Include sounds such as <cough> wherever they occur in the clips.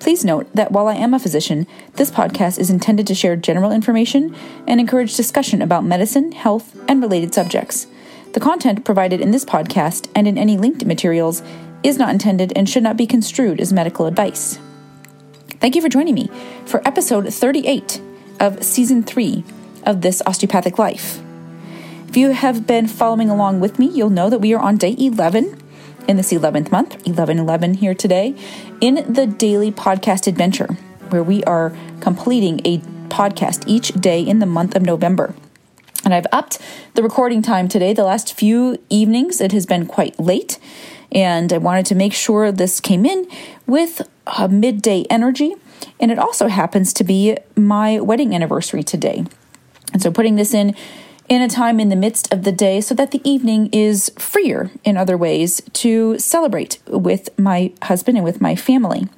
Please note that while I am a physician, this podcast is intended to share general information and encourage discussion about medicine, health, and related subjects. The content provided in this podcast and in any linked materials is not intended and should not be construed as medical advice. Thank you for joining me for episode 38 of season 3 of This Osteopathic Life. If you have been following along with me, you'll know that we are on day 11 in this 11th month, 1111 here today, in the daily podcast adventure, where we are completing a podcast each day in the month of November. And I've upped the recording time today. The last few evenings, it has been quite late, and I wanted to make sure this came in with a midday energy. And it also happens to be my wedding anniversary today. And so putting this in in a time in the midst of the day so that the evening is freer in other ways to celebrate with my husband and with my family.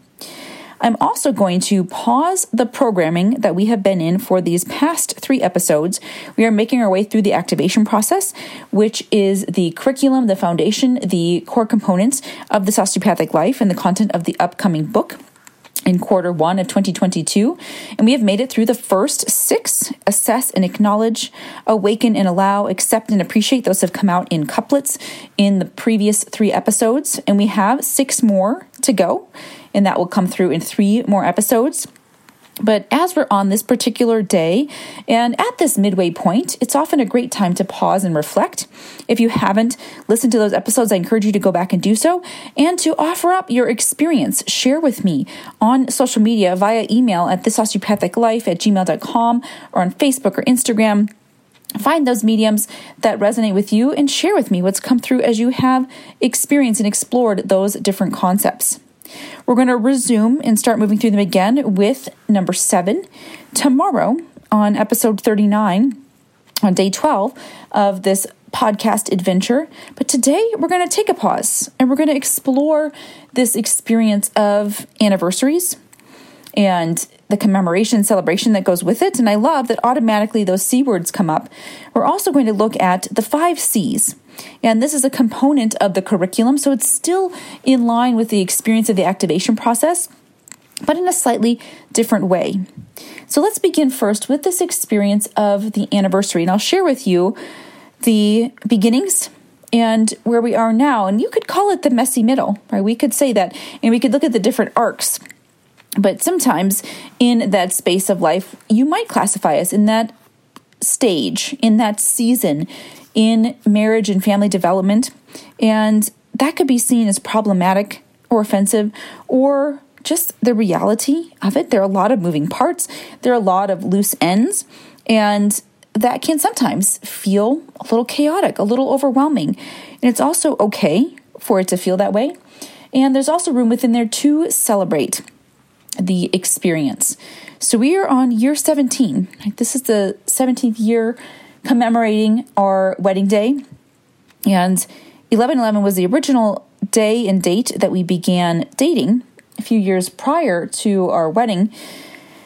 I'm also going to pause the programming that we have been in for these past three episodes. We are making our way through the activation process, which is the curriculum, the foundation, the core components of this osteopathic life, and the content of the upcoming book in quarter one of 2022. And we have made it through the first six assess and acknowledge, awaken and allow, accept and appreciate. Those have come out in couplets in the previous three episodes. And we have six more to go. And that will come through in three more episodes. But as we're on this particular day and at this midway point, it's often a great time to pause and reflect. If you haven't listened to those episodes, I encourage you to go back and do so and to offer up your experience. Share with me on social media via email at thisosteopathiclife at gmail.com or on Facebook or Instagram. Find those mediums that resonate with you and share with me what's come through as you have experienced and explored those different concepts. We're going to resume and start moving through them again with number seven tomorrow on episode 39 on day 12 of this podcast adventure. But today we're going to take a pause and we're going to explore this experience of anniversaries and the commemoration celebration that goes with it. And I love that automatically those C words come up. We're also going to look at the five C's and this is a component of the curriculum, so it's still in line with the experience of the activation process, but in a slightly different way. So let's begin first with this experience of the anniversary. And I'll share with you the beginnings and where we are now. And you could call it the messy middle, right? We could say that, and we could look at the different arcs. But sometimes in that space of life, you might classify us in that stage, in that season, in marriage and family development. And that could be seen as problematic or offensive or just the reality of it. There are a lot of moving parts, there are a lot of loose ends, and that can sometimes feel a little chaotic, a little overwhelming. And it's also okay for it to feel that way. And there's also room within there to celebrate the experience. So we are on year 17. This is the 17th year commemorating our wedding day. And 1111 was the original day and date that we began dating a few years prior to our wedding.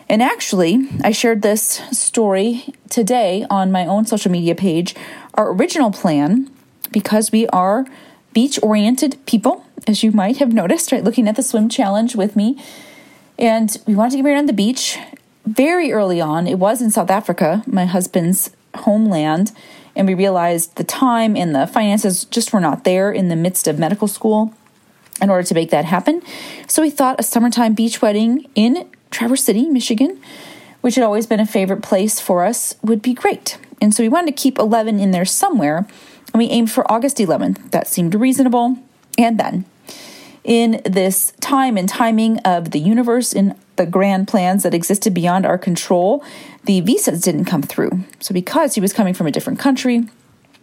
And actually, I shared this story today on my own social media page. Our original plan, because we are beach oriented people, as you might have noticed, right? Looking at the swim challenge with me. And we wanted to get married on the beach very early on. It was in South Africa, my husband's homeland and we realized the time and the finances just were not there in the midst of medical school in order to make that happen. So we thought a summertime beach wedding in Traverse City, Michigan, which had always been a favorite place for us, would be great. And so we wanted to keep 11 in there somewhere, and we aimed for August 11th. That seemed reasonable. And then, in this time and timing of the universe in the grand plans that existed beyond our control, the visas didn't come through. So, because he was coming from a different country,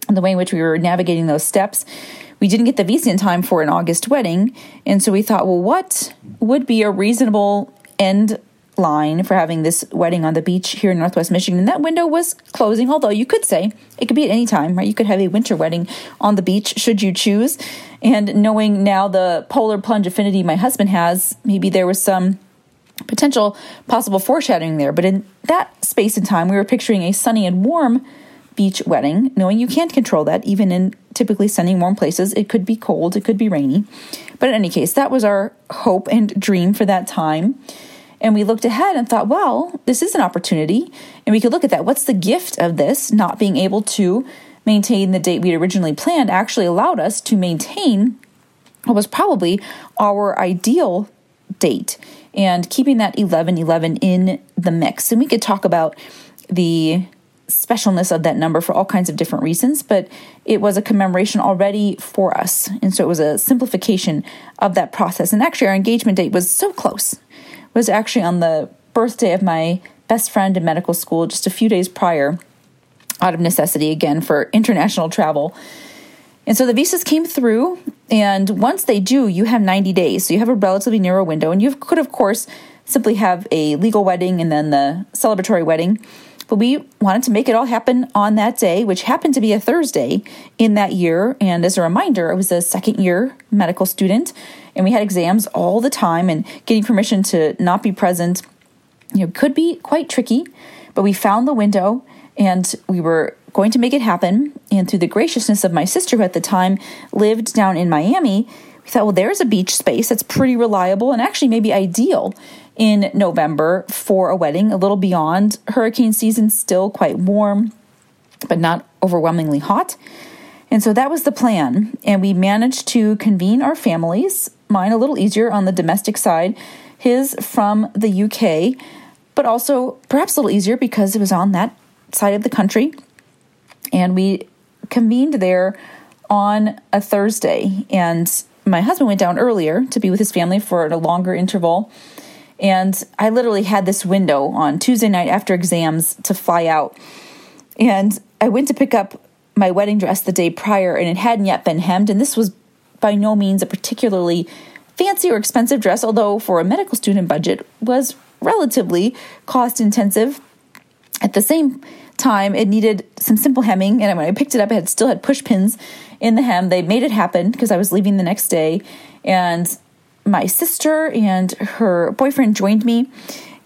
and the way in which we were navigating those steps, we didn't get the visa in time for an August wedding. And so we thought, well, what would be a reasonable end line for having this wedding on the beach here in Northwest Michigan. And that window was closing, although you could say it could be at any time, right? You could have a winter wedding on the beach should you choose. And knowing now the polar plunge affinity my husband has, maybe there was some potential possible foreshadowing there. But in that space and time, we were picturing a sunny and warm beach wedding, knowing you can't control that, even in typically sunny, warm places. It could be cold, it could be rainy. But in any case, that was our hope and dream for that time. And we looked ahead and thought, well, this is an opportunity. And we could look at that. What's the gift of this? Not being able to maintain the date we'd originally planned actually allowed us to maintain what was probably our ideal date and keeping that 11 11 in the mix. And we could talk about the specialness of that number for all kinds of different reasons, but it was a commemoration already for us. And so it was a simplification of that process. And actually, our engagement date was so close was actually on the birthday of my best friend in medical school just a few days prior, out of necessity again for international travel. And so the visas came through, and once they do, you have 90 days. So you have a relatively narrow window, and you could, of course, simply have a legal wedding and then the celebratory wedding. But we wanted to make it all happen on that day, which happened to be a Thursday in that year. And as a reminder, I was a second year medical student and we had exams all the time, and getting permission to not be present you know, could be quite tricky. But we found the window and we were going to make it happen. And through the graciousness of my sister, who at the time lived down in Miami, we thought, well, there's a beach space that's pretty reliable and actually maybe ideal in November for a wedding, a little beyond hurricane season, still quite warm, but not overwhelmingly hot. And so that was the plan. And we managed to convene our families, mine a little easier on the domestic side, his from the UK, but also perhaps a little easier because it was on that side of the country. And we convened there on a Thursday. And my husband went down earlier to be with his family for a longer interval. And I literally had this window on Tuesday night after exams to fly out. And I went to pick up my wedding dress the day prior, and it hadn't yet been hemmed. And this was by no means a particularly fancy or expensive dress, although for a medical student budget was relatively cost intensive. At the same time, it needed some simple hemming, and when I picked it up, it had still had push pins in the hem. They made it happen because I was leaving the next day, and my sister and her boyfriend joined me.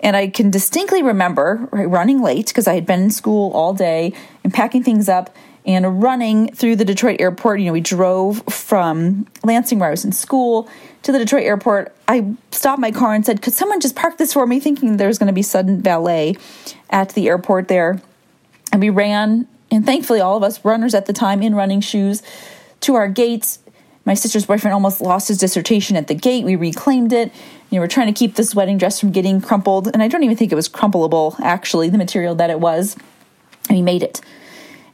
And I can distinctly remember running late because I had been in school all day and packing things up and running through the Detroit airport. You know, we drove from Lansing, where I was in school, to the Detroit airport. I stopped my car and said, Could someone just park this for me? Thinking there was going to be sudden valet at the airport there. And we ran, and thankfully, all of us runners at the time in running shoes to our gates my sister's boyfriend almost lost his dissertation at the gate. We reclaimed it. You know, we're trying to keep this wedding dress from getting crumpled. And I don't even think it was crumpleable, actually, the material that it was. And we made it.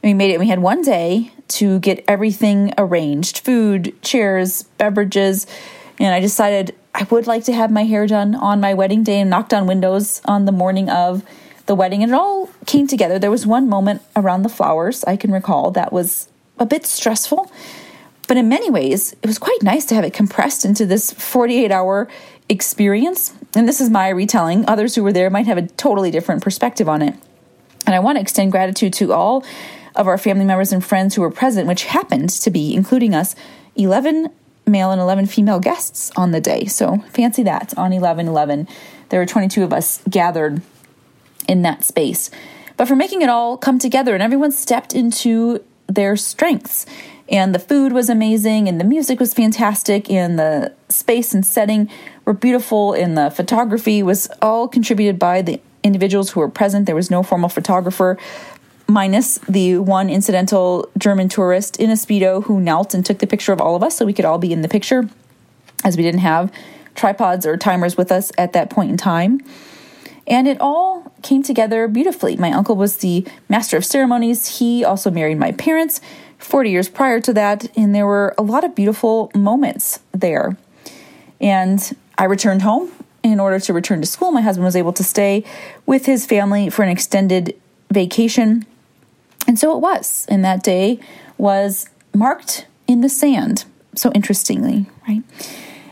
And we made it. We had one day to get everything arranged food, chairs, beverages. And I decided I would like to have my hair done on my wedding day and knocked on windows on the morning of the wedding. And it all came together. There was one moment around the flowers I can recall that was a bit stressful but in many ways, it was quite nice to have it compressed into this 48 hour experience. And this is my retelling. Others who were there might have a totally different perspective on it. And I want to extend gratitude to all of our family members and friends who were present, which happened to be, including us, 11 male and 11 female guests on the day. So fancy that on 11 11. There were 22 of us gathered in that space. But for making it all come together and everyone stepped into their strengths. And the food was amazing and the music was fantastic and the space and setting were beautiful and the photography was all contributed by the individuals who were present. There was no formal photographer minus the one incidental german tourist in a speedo who knelt and took the picture of all of us so we could all be in the picture as we didn't have tripods or timers with us at that point in time. And it all came together beautifully. My uncle was the master of ceremonies. He also married my parents. 40 years prior to that, and there were a lot of beautiful moments there. And I returned home in order to return to school. My husband was able to stay with his family for an extended vacation. And so it was. And that day was marked in the sand, so interestingly, right?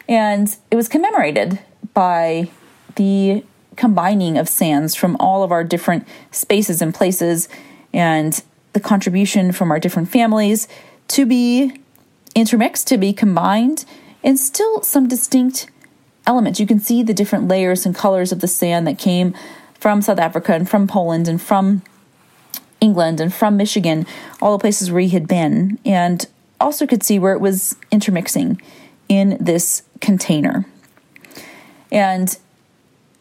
And it was commemorated by the combining of sands from all of our different spaces and places and the contribution from our different families to be intermixed, to be combined, and still some distinct elements. You can see the different layers and colors of the sand that came from South Africa and from Poland and from England and from Michigan, all the places where he had been, and also could see where it was intermixing in this container. And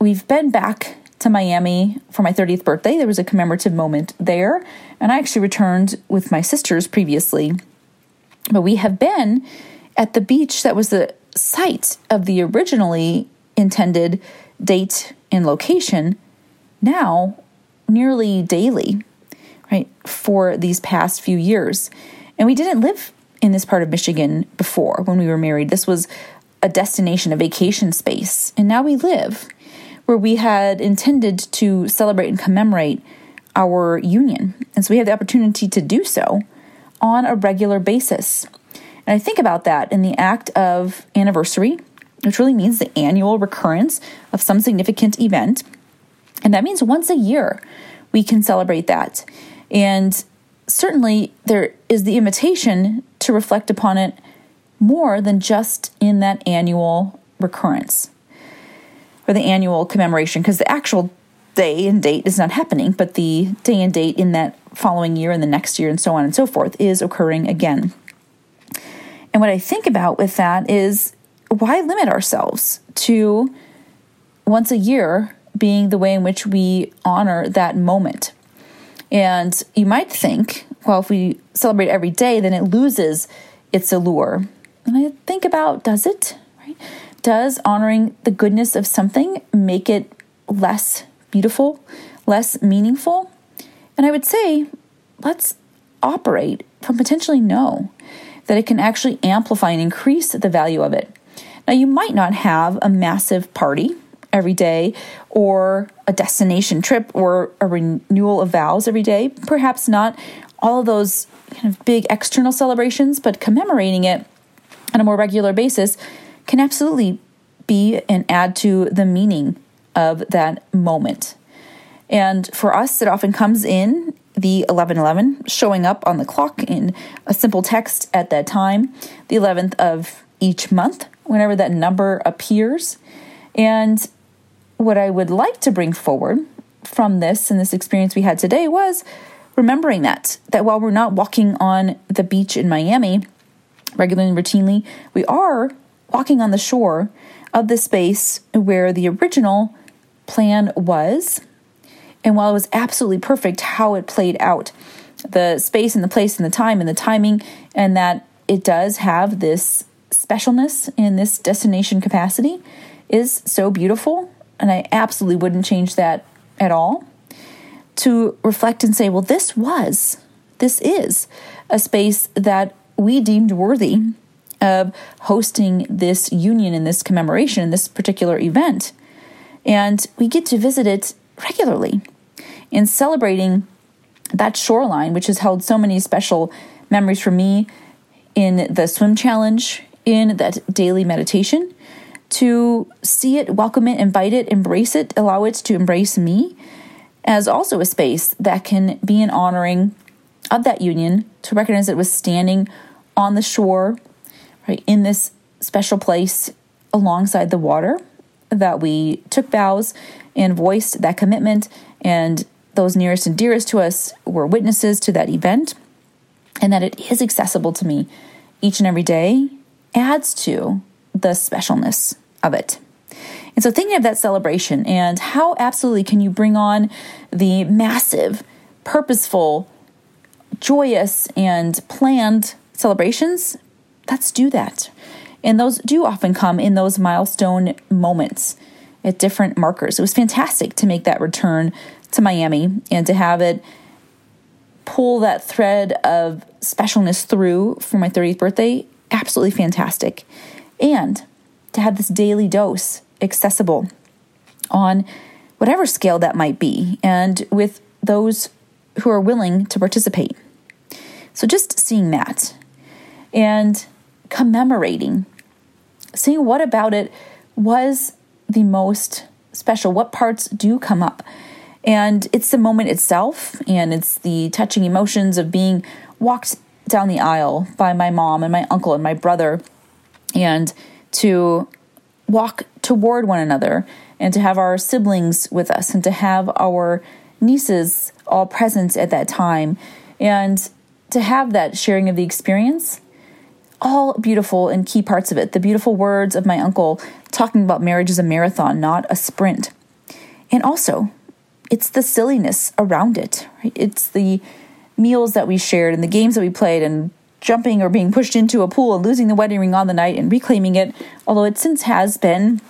we've been back to Miami for my 30th birthday. There was a commemorative moment there, and I actually returned with my sisters previously. But we have been at the beach that was the site of the originally intended date and location now nearly daily, right, for these past few years. And we didn't live in this part of Michigan before when we were married. This was a destination, a vacation space. And now we live where we had intended to celebrate and commemorate our union. And so we have the opportunity to do so on a regular basis. And I think about that in the act of anniversary, which really means the annual recurrence of some significant event. And that means once a year we can celebrate that. And certainly there is the invitation to reflect upon it more than just in that annual recurrence or the annual commemoration, because the actual day and date is not happening, but the day and date in that following year and the next year and so on and so forth is occurring again. And what I think about with that is why limit ourselves to once a year being the way in which we honor that moment? And you might think, well, if we celebrate every day, then it loses its allure. And I think about does it? Does honoring the goodness of something make it less beautiful, less meaningful? And I would say, let's operate from potentially no, that it can actually amplify and increase the value of it. Now, you might not have a massive party every day or a destination trip or a renewal of vows every day, perhaps not all of those kind of big external celebrations, but commemorating it on a more regular basis can absolutely be and add to the meaning of that moment. And for us, it often comes in the 1111 showing up on the clock in a simple text at that time, the 11th of each month, whenever that number appears. And what I would like to bring forward from this and this experience we had today was remembering that that while we're not walking on the beach in Miami regularly and routinely, we are walking on the shore of the space where the original plan was. And while it was absolutely perfect how it played out, the space and the place and the time and the timing, and that it does have this specialness in this destination capacity is so beautiful. And I absolutely wouldn't change that at all to reflect and say, well, this was, this is a space that we deemed worthy of hosting this union and this commemoration, this particular event. And we get to visit it regularly in celebrating that shoreline, which has held so many special memories for me in the swim challenge, in that daily meditation, to see it, welcome it, invite it, embrace it, allow it to embrace me as also a space that can be an honoring of that union to recognize it was standing on the shore, right, in this special place alongside the water, that we took vows and voiced that commitment, and those nearest and dearest to us were witnesses to that event, and that it is accessible to me each and every day adds to the specialness of it. And so, thinking of that celebration and how absolutely can you bring on the massive, purposeful, joyous, and planned celebrations, let's do that. And those do often come in those milestone moments at different markers. It was fantastic to make that return to Miami and to have it pull that thread of specialness through for my 30th birthday. Absolutely fantastic. And to have this daily dose accessible on whatever scale that might be, and with those who are willing to participate. So, just seeing that and commemorating, seeing what about it was the most special? What parts do come up? And it's the moment itself, and it's the touching emotions of being walked down the aisle by my mom and my uncle and my brother, and to walk toward one another, and to have our siblings with us, and to have our nieces all present at that time, and to have that sharing of the experience all beautiful and key parts of it. The beautiful words of my uncle talking about marriage as a marathon, not a sprint. And also, it's the silliness around it. Right? It's the meals that we shared and the games that we played and jumping or being pushed into a pool and losing the wedding ring on the night and reclaiming it, although it since has been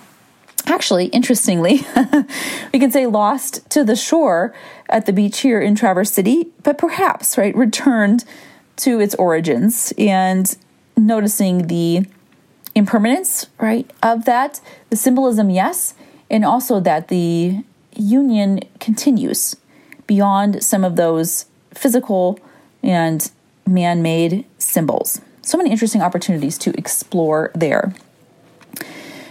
actually, interestingly, <laughs> we can say lost to the shore at the beach here in Traverse City, but perhaps, right, returned to its origins and noticing the impermanence, right, of that, the symbolism, yes, and also that the union continues beyond some of those physical and man made symbols. So many interesting opportunities to explore there.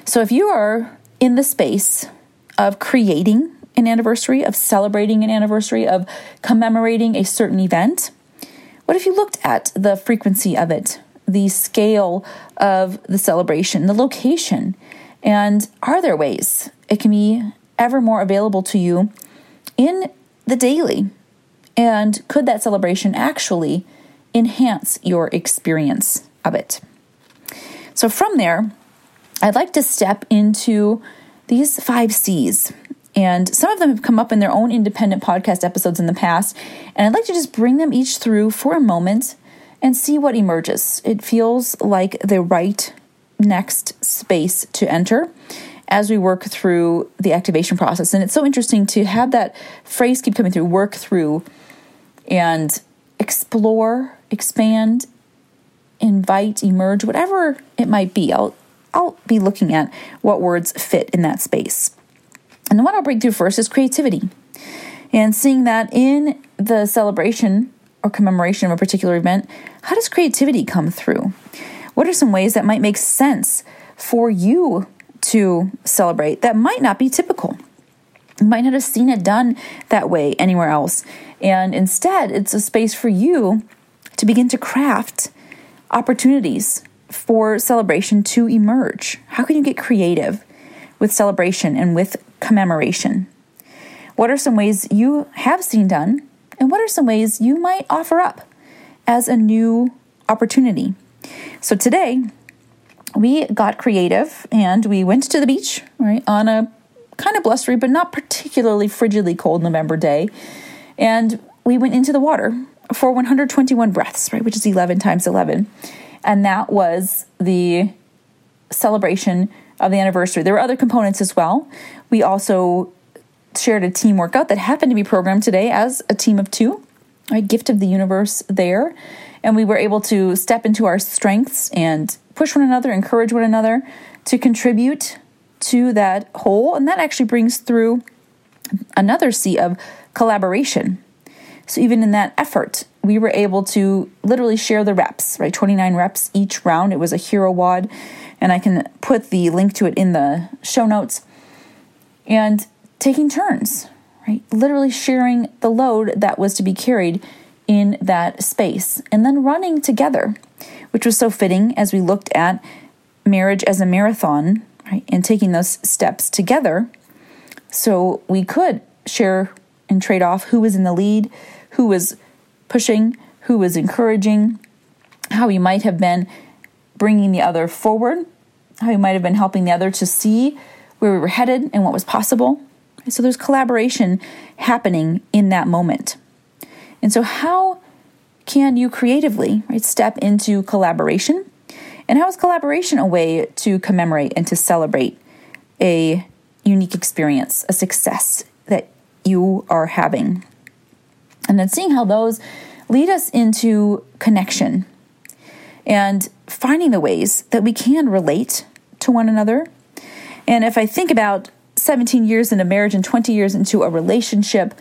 So, if you are in the space of creating an anniversary, of celebrating an anniversary, of commemorating a certain event, what if you looked at the frequency of it, the scale of the celebration, the location, and are there ways it can be ever more available to you in the daily? And could that celebration actually enhance your experience of it? So, from there, I'd like to step into these five C's. And some of them have come up in their own independent podcast episodes in the past. And I'd like to just bring them each through for a moment and see what emerges. It feels like the right next space to enter as we work through the activation process. And it's so interesting to have that phrase keep coming through work through and explore, expand, invite, emerge, whatever it might be. I'll I'll be looking at what words fit in that space. And the one I'll bring through first is creativity. And seeing that in the celebration or commemoration of a particular event, how does creativity come through? What are some ways that might make sense for you to celebrate that might not be typical? You might not have seen it done that way anywhere else. And instead, it's a space for you to begin to craft opportunities for celebration to emerge. How can you get creative with celebration and with commemoration? What are some ways you have seen done and what are some ways you might offer up as a new opportunity? So today, we got creative and we went to the beach, right, on a kind of blustery but not particularly frigidly cold November day. And we went into the water for 121 breaths, right, which is 11 times 11. And that was the celebration of the anniversary. There were other components as well. We also shared a team workout that happened to be programmed today as a team of two, a gift of the universe there. And we were able to step into our strengths and push one another, encourage one another to contribute to that whole. And that actually brings through another C of collaboration. So even in that effort, we were able to literally share the reps, right? 29 reps each round. It was a hero WOD. and I can put the link to it in the show notes. And taking turns, right? Literally sharing the load that was to be carried in that space, and then running together, which was so fitting as we looked at marriage as a marathon, right? And taking those steps together so we could share and trade off who was in the lead, who was pushing, who was encouraging, how you might have been bringing the other forward, how you might have been helping the other to see where we were headed and what was possible. So there's collaboration happening in that moment. And so, how can you creatively right, step into collaboration? And how is collaboration a way to commemorate and to celebrate a unique experience, a success that you are having? And then seeing how those lead us into connection and finding the ways that we can relate to one another. And if I think about 17 years in a marriage and 20 years into a relationship,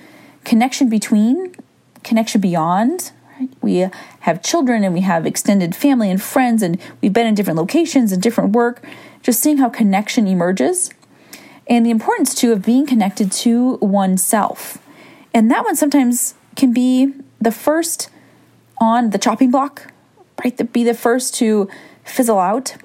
connection between, connection beyond, right? We have children and we have extended family and friends, and we've been in different locations and different work, just seeing how connection emerges and the importance too of being connected to oneself. And that one sometimes can be the first on the chopping block, right? Be the first to fizzle out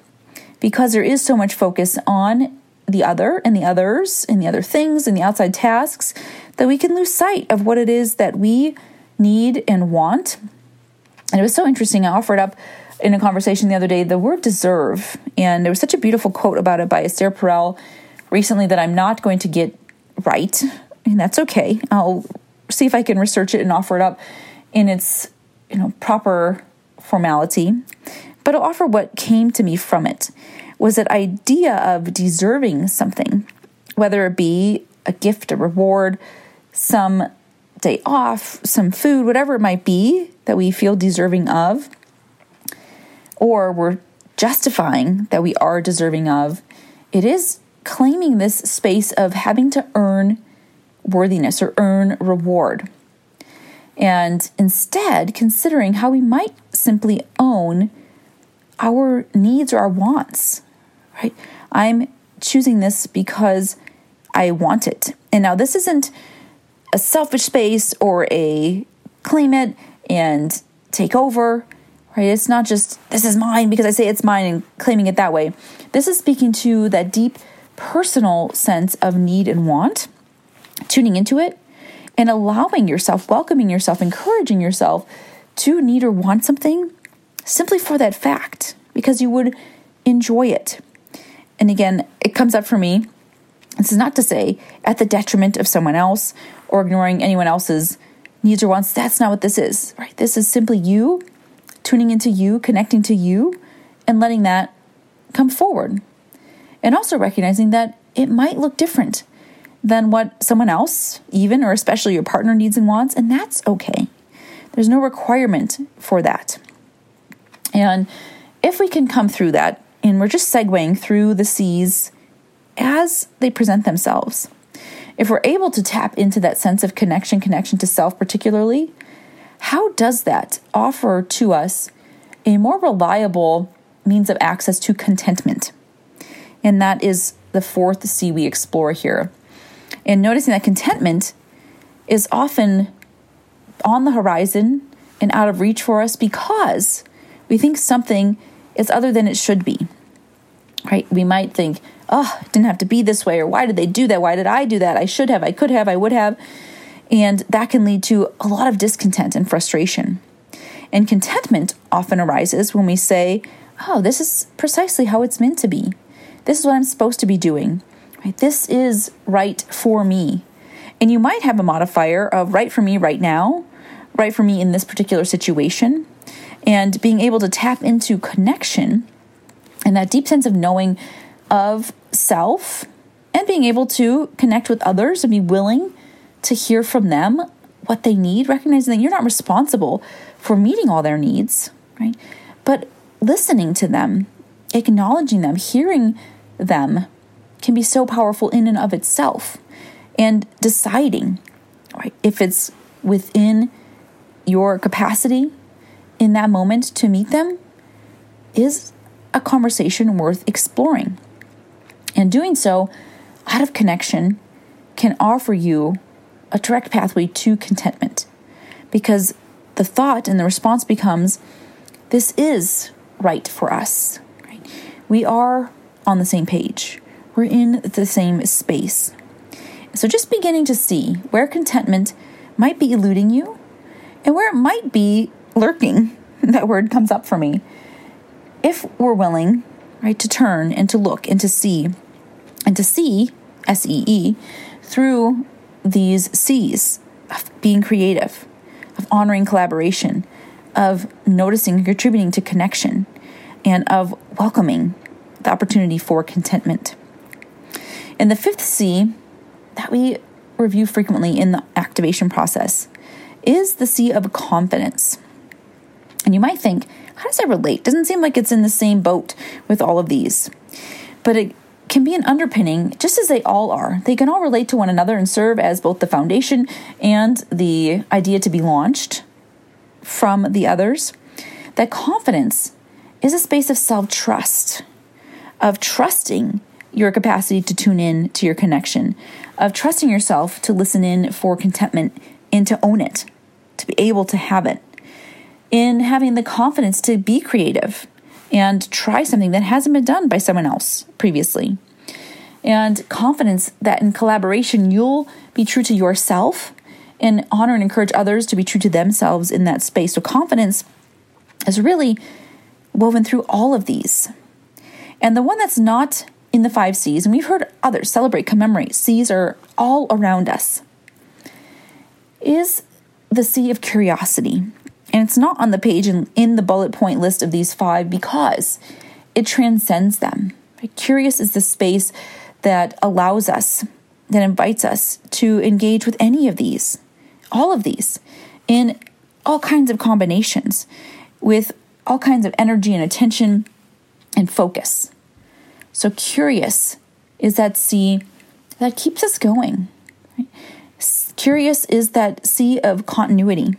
because there is so much focus on the other and the others and the other things and the outside tasks that we can lose sight of what it is that we need and want. And it was so interesting. I offered up in a conversation the other day the word deserve. And there was such a beautiful quote about it by Esther Perel recently that I'm not going to get right. And that's okay. I'll see if I can research it and offer it up in its you know proper formality. But I'll offer what came to me from it was that idea of deserving something, whether it be a gift, a reward, some day off, some food, whatever it might be that we feel deserving of, or we're justifying that we are deserving of, it is claiming this space of having to earn worthiness or earn reward. And instead, considering how we might simply own our needs or our wants, right? I'm choosing this because I want it. And now, this isn't a selfish space or a claim it and take over, right? It's not just this is mine because I say it's mine and claiming it that way. This is speaking to that deep personal sense of need and want, tuning into it, and allowing yourself, welcoming yourself, encouraging yourself to need or want something simply for that fact because you would enjoy it. And again, it comes up for me. This is not to say at the detriment of someone else or ignoring anyone else's needs or wants. That's not what this is, right? This is simply you tuning into you, connecting to you, and letting that come forward. And also recognizing that it might look different than what someone else, even or especially your partner, needs and wants, and that's okay. There's no requirement for that. And if we can come through that, and we're just segueing through the C's as they present themselves, if we're able to tap into that sense of connection, connection to self, particularly, how does that offer to us a more reliable means of access to contentment? And that is the fourth C we explore here. And noticing that contentment is often on the horizon and out of reach for us because we think something is other than it should be. Right? We might think, oh, it didn't have to be this way, or why did they do that? Why did I do that? I should have, I could have, I would have. And that can lead to a lot of discontent and frustration. And contentment often arises when we say, oh, this is precisely how it's meant to be. This is what I'm supposed to be doing. Right? This is right for me. And you might have a modifier of right for me right now, right for me in this particular situation, and being able to tap into connection and that deep sense of knowing of self and being able to connect with others and be willing to hear from them what they need, recognizing that you're not responsible for meeting all their needs, right? But listening to them, acknowledging them, hearing them can be so powerful in and of itself. And deciding, right, if it's within your capacity in that moment to meet them is a conversation worth exploring. And doing so out of connection can offer you a direct pathway to contentment because the thought and the response becomes this is right for us. We are on the same page, we're in the same space. So, just beginning to see where contentment might be eluding you and where it might be lurking, that word comes up for me. If we're willing, right, to turn and to look and to see, and to see, S E E, through these C's of being creative, of honoring collaboration, of noticing and contributing to connection, and of welcoming the opportunity for contentment. And the fifth C that we review frequently in the activation process is the C of confidence. And you might think, how does that relate? Doesn't seem like it's in the same boat with all of these. But it can be an underpinning, just as they all are. They can all relate to one another and serve as both the foundation and the idea to be launched from the others. That confidence is a space of self trust, of trusting your capacity to tune in to your connection, of trusting yourself to listen in for contentment and to own it, to be able to have it, in having the confidence to be creative and try something that hasn't been done by someone else previously. And confidence that in collaboration, you'll be true to yourself and honor and encourage others to be true to themselves in that space. So, confidence is really woven through all of these. And the one that's not in the five C's, and we've heard others celebrate, commemorate, C's are all around us, is the C of curiosity. And it's not on the page in, in the bullet point list of these five because it transcends them. Curious is the space that allows us, that invites us to engage with any of these, all of these, in all kinds of combinations, with all kinds of energy and attention and focus. So, curious is that C that keeps us going. Curious is that C of continuity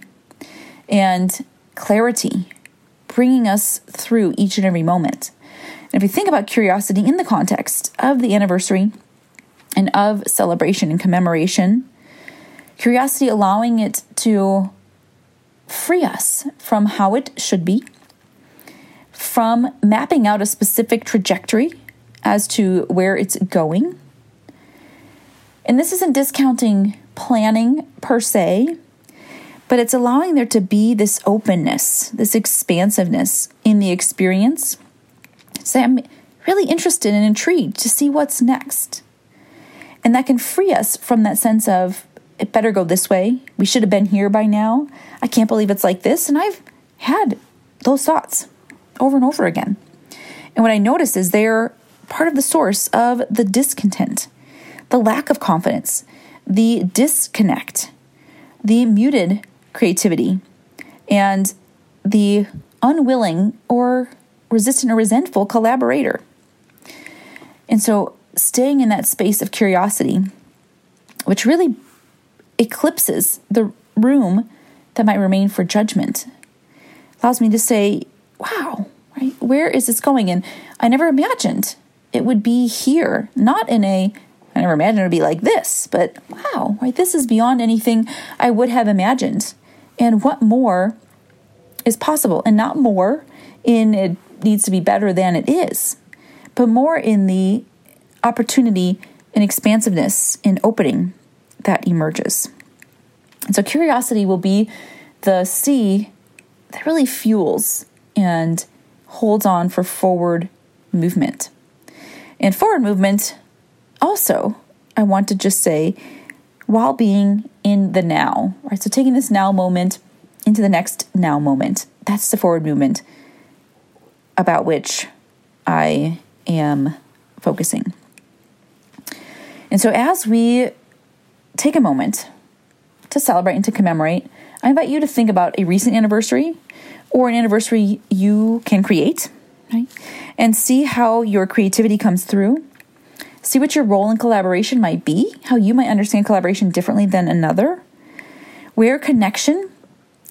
and clarity, bringing us through each and every moment. And if we think about curiosity in the context of the anniversary and of celebration and commemoration, curiosity allowing it to free us from how it should be, from mapping out a specific trajectory as to where it's going. And this isn't discounting planning per se, but it's allowing there to be this openness, this expansiveness in the experience. Say, I'm really interested and intrigued to see what's next. And that can free us from that sense of, it better go this way. We should have been here by now. I can't believe it's like this. And I've had those thoughts over and over again. And what I notice is they're part of the source of the discontent, the lack of confidence, the disconnect, the muted creativity, and the unwilling or resistant or resentful collaborator. And so, staying in that space of curiosity, which really eclipses the room that might remain for judgment, allows me to say, wow, right? Where is this going? And I never imagined it would be here, not in a I never imagined it would be like this, but wow, right? This is beyond anything I would have imagined. And what more is possible? And not more in it needs to be better than it is, but more in the opportunity and expansiveness and opening that emerges. And so curiosity will be the C that really fuels and holds on for forward movement. And forward movement, also, I want to just say, while being in the now, right? So taking this now moment into the next now moment. That's the forward movement about which I am focusing. And so as we take a moment to celebrate and to commemorate, I invite you to think about a recent anniversary or an anniversary you can create right? And see how your creativity comes through. See what your role in collaboration might be, how you might understand collaboration differently than another, where connection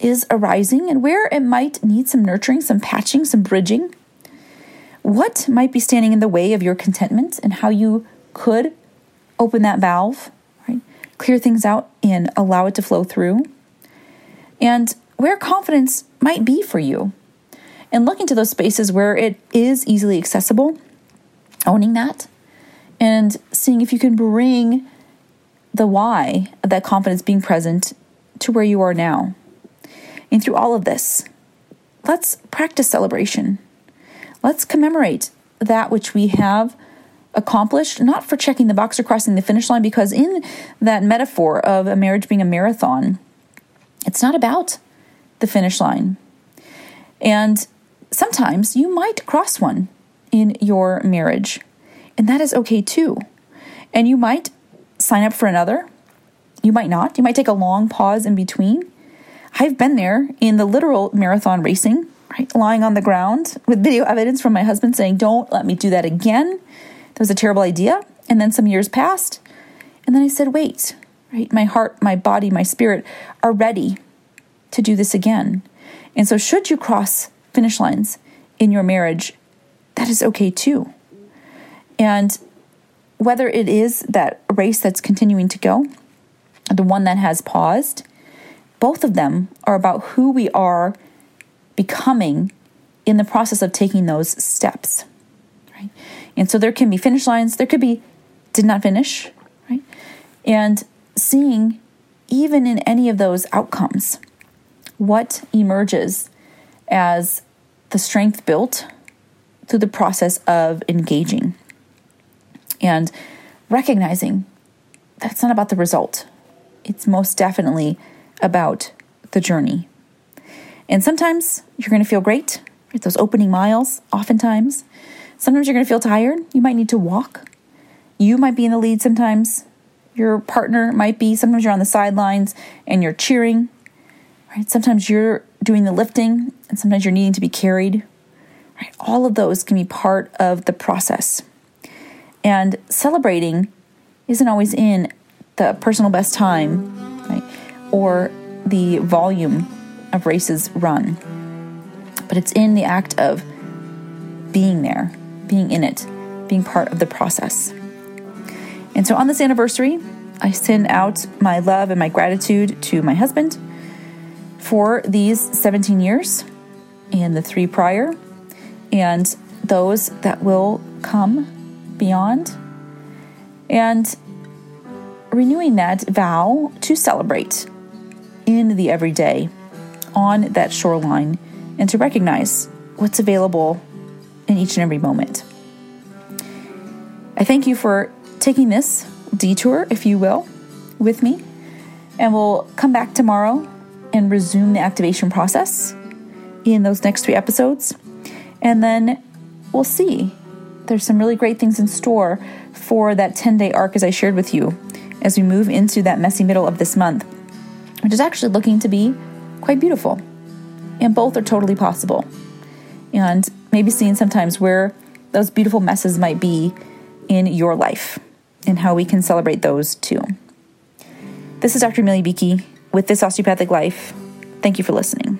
is arising, and where it might need some nurturing, some patching, some bridging. What might be standing in the way of your contentment, and how you could open that valve, right? Clear things out and allow it to flow through. And where confidence might be for you and look into those spaces where it is easily accessible, owning that, and seeing if you can bring the why of that confidence being present to where you are now. And through all of this, let's practice celebration. Let's commemorate that which we have accomplished, not for checking the box or crossing the finish line, because in that metaphor of a marriage being a marathon, it's not about the finish line. And sometimes you might cross one in your marriage, and that is okay too. And you might sign up for another. You might not. You might take a long pause in between. I've been there in the literal marathon racing, right? Lying on the ground with video evidence from my husband saying, Don't let me do that again. That was a terrible idea. And then some years passed. And then I said, Wait, right? My heart, my body, my spirit are ready to do this again. And so, should you cross finish lines in your marriage, that is okay too. And whether it is that race that's continuing to go, the one that has paused, both of them are about who we are becoming in the process of taking those steps. Right? And so there can be finish lines, there could be did not finish, right? And seeing even in any of those outcomes what emerges as the strength built through the process of engaging and recognizing that it's not about the result. It's most definitely about the journey. And sometimes you're going to feel great, right? Those opening miles, oftentimes. Sometimes you're going to feel tired. You might need to walk. You might be in the lead sometimes. Your partner might be. Sometimes you're on the sidelines and you're cheering, right? Sometimes you're doing the lifting and sometimes you're needing to be carried, right? All of those can be part of the process. And celebrating isn't always in the personal best time, right? Or the volume of races run, but it's in the act of being there, being in it, being part of the process. And so on this anniversary, I send out my love and my gratitude to my husband for these 17 years and the three prior, and those that will come beyond, and renewing that vow to celebrate in the everyday on that shoreline and to recognize what's available in each and every moment. I thank you for taking this detour, if you will, with me, and we'll come back tomorrow and resume the activation process in those next three episodes. And then we'll see. There's some really great things in store for that 10 day arc, as I shared with you, as we move into that messy middle of this month, which is actually looking to be quite beautiful. And both are totally possible. And maybe seeing sometimes where those beautiful messes might be in your life and how we can celebrate those too. This is Dr. Amelia Beakey with This Osteopathic Life. Thank you for listening.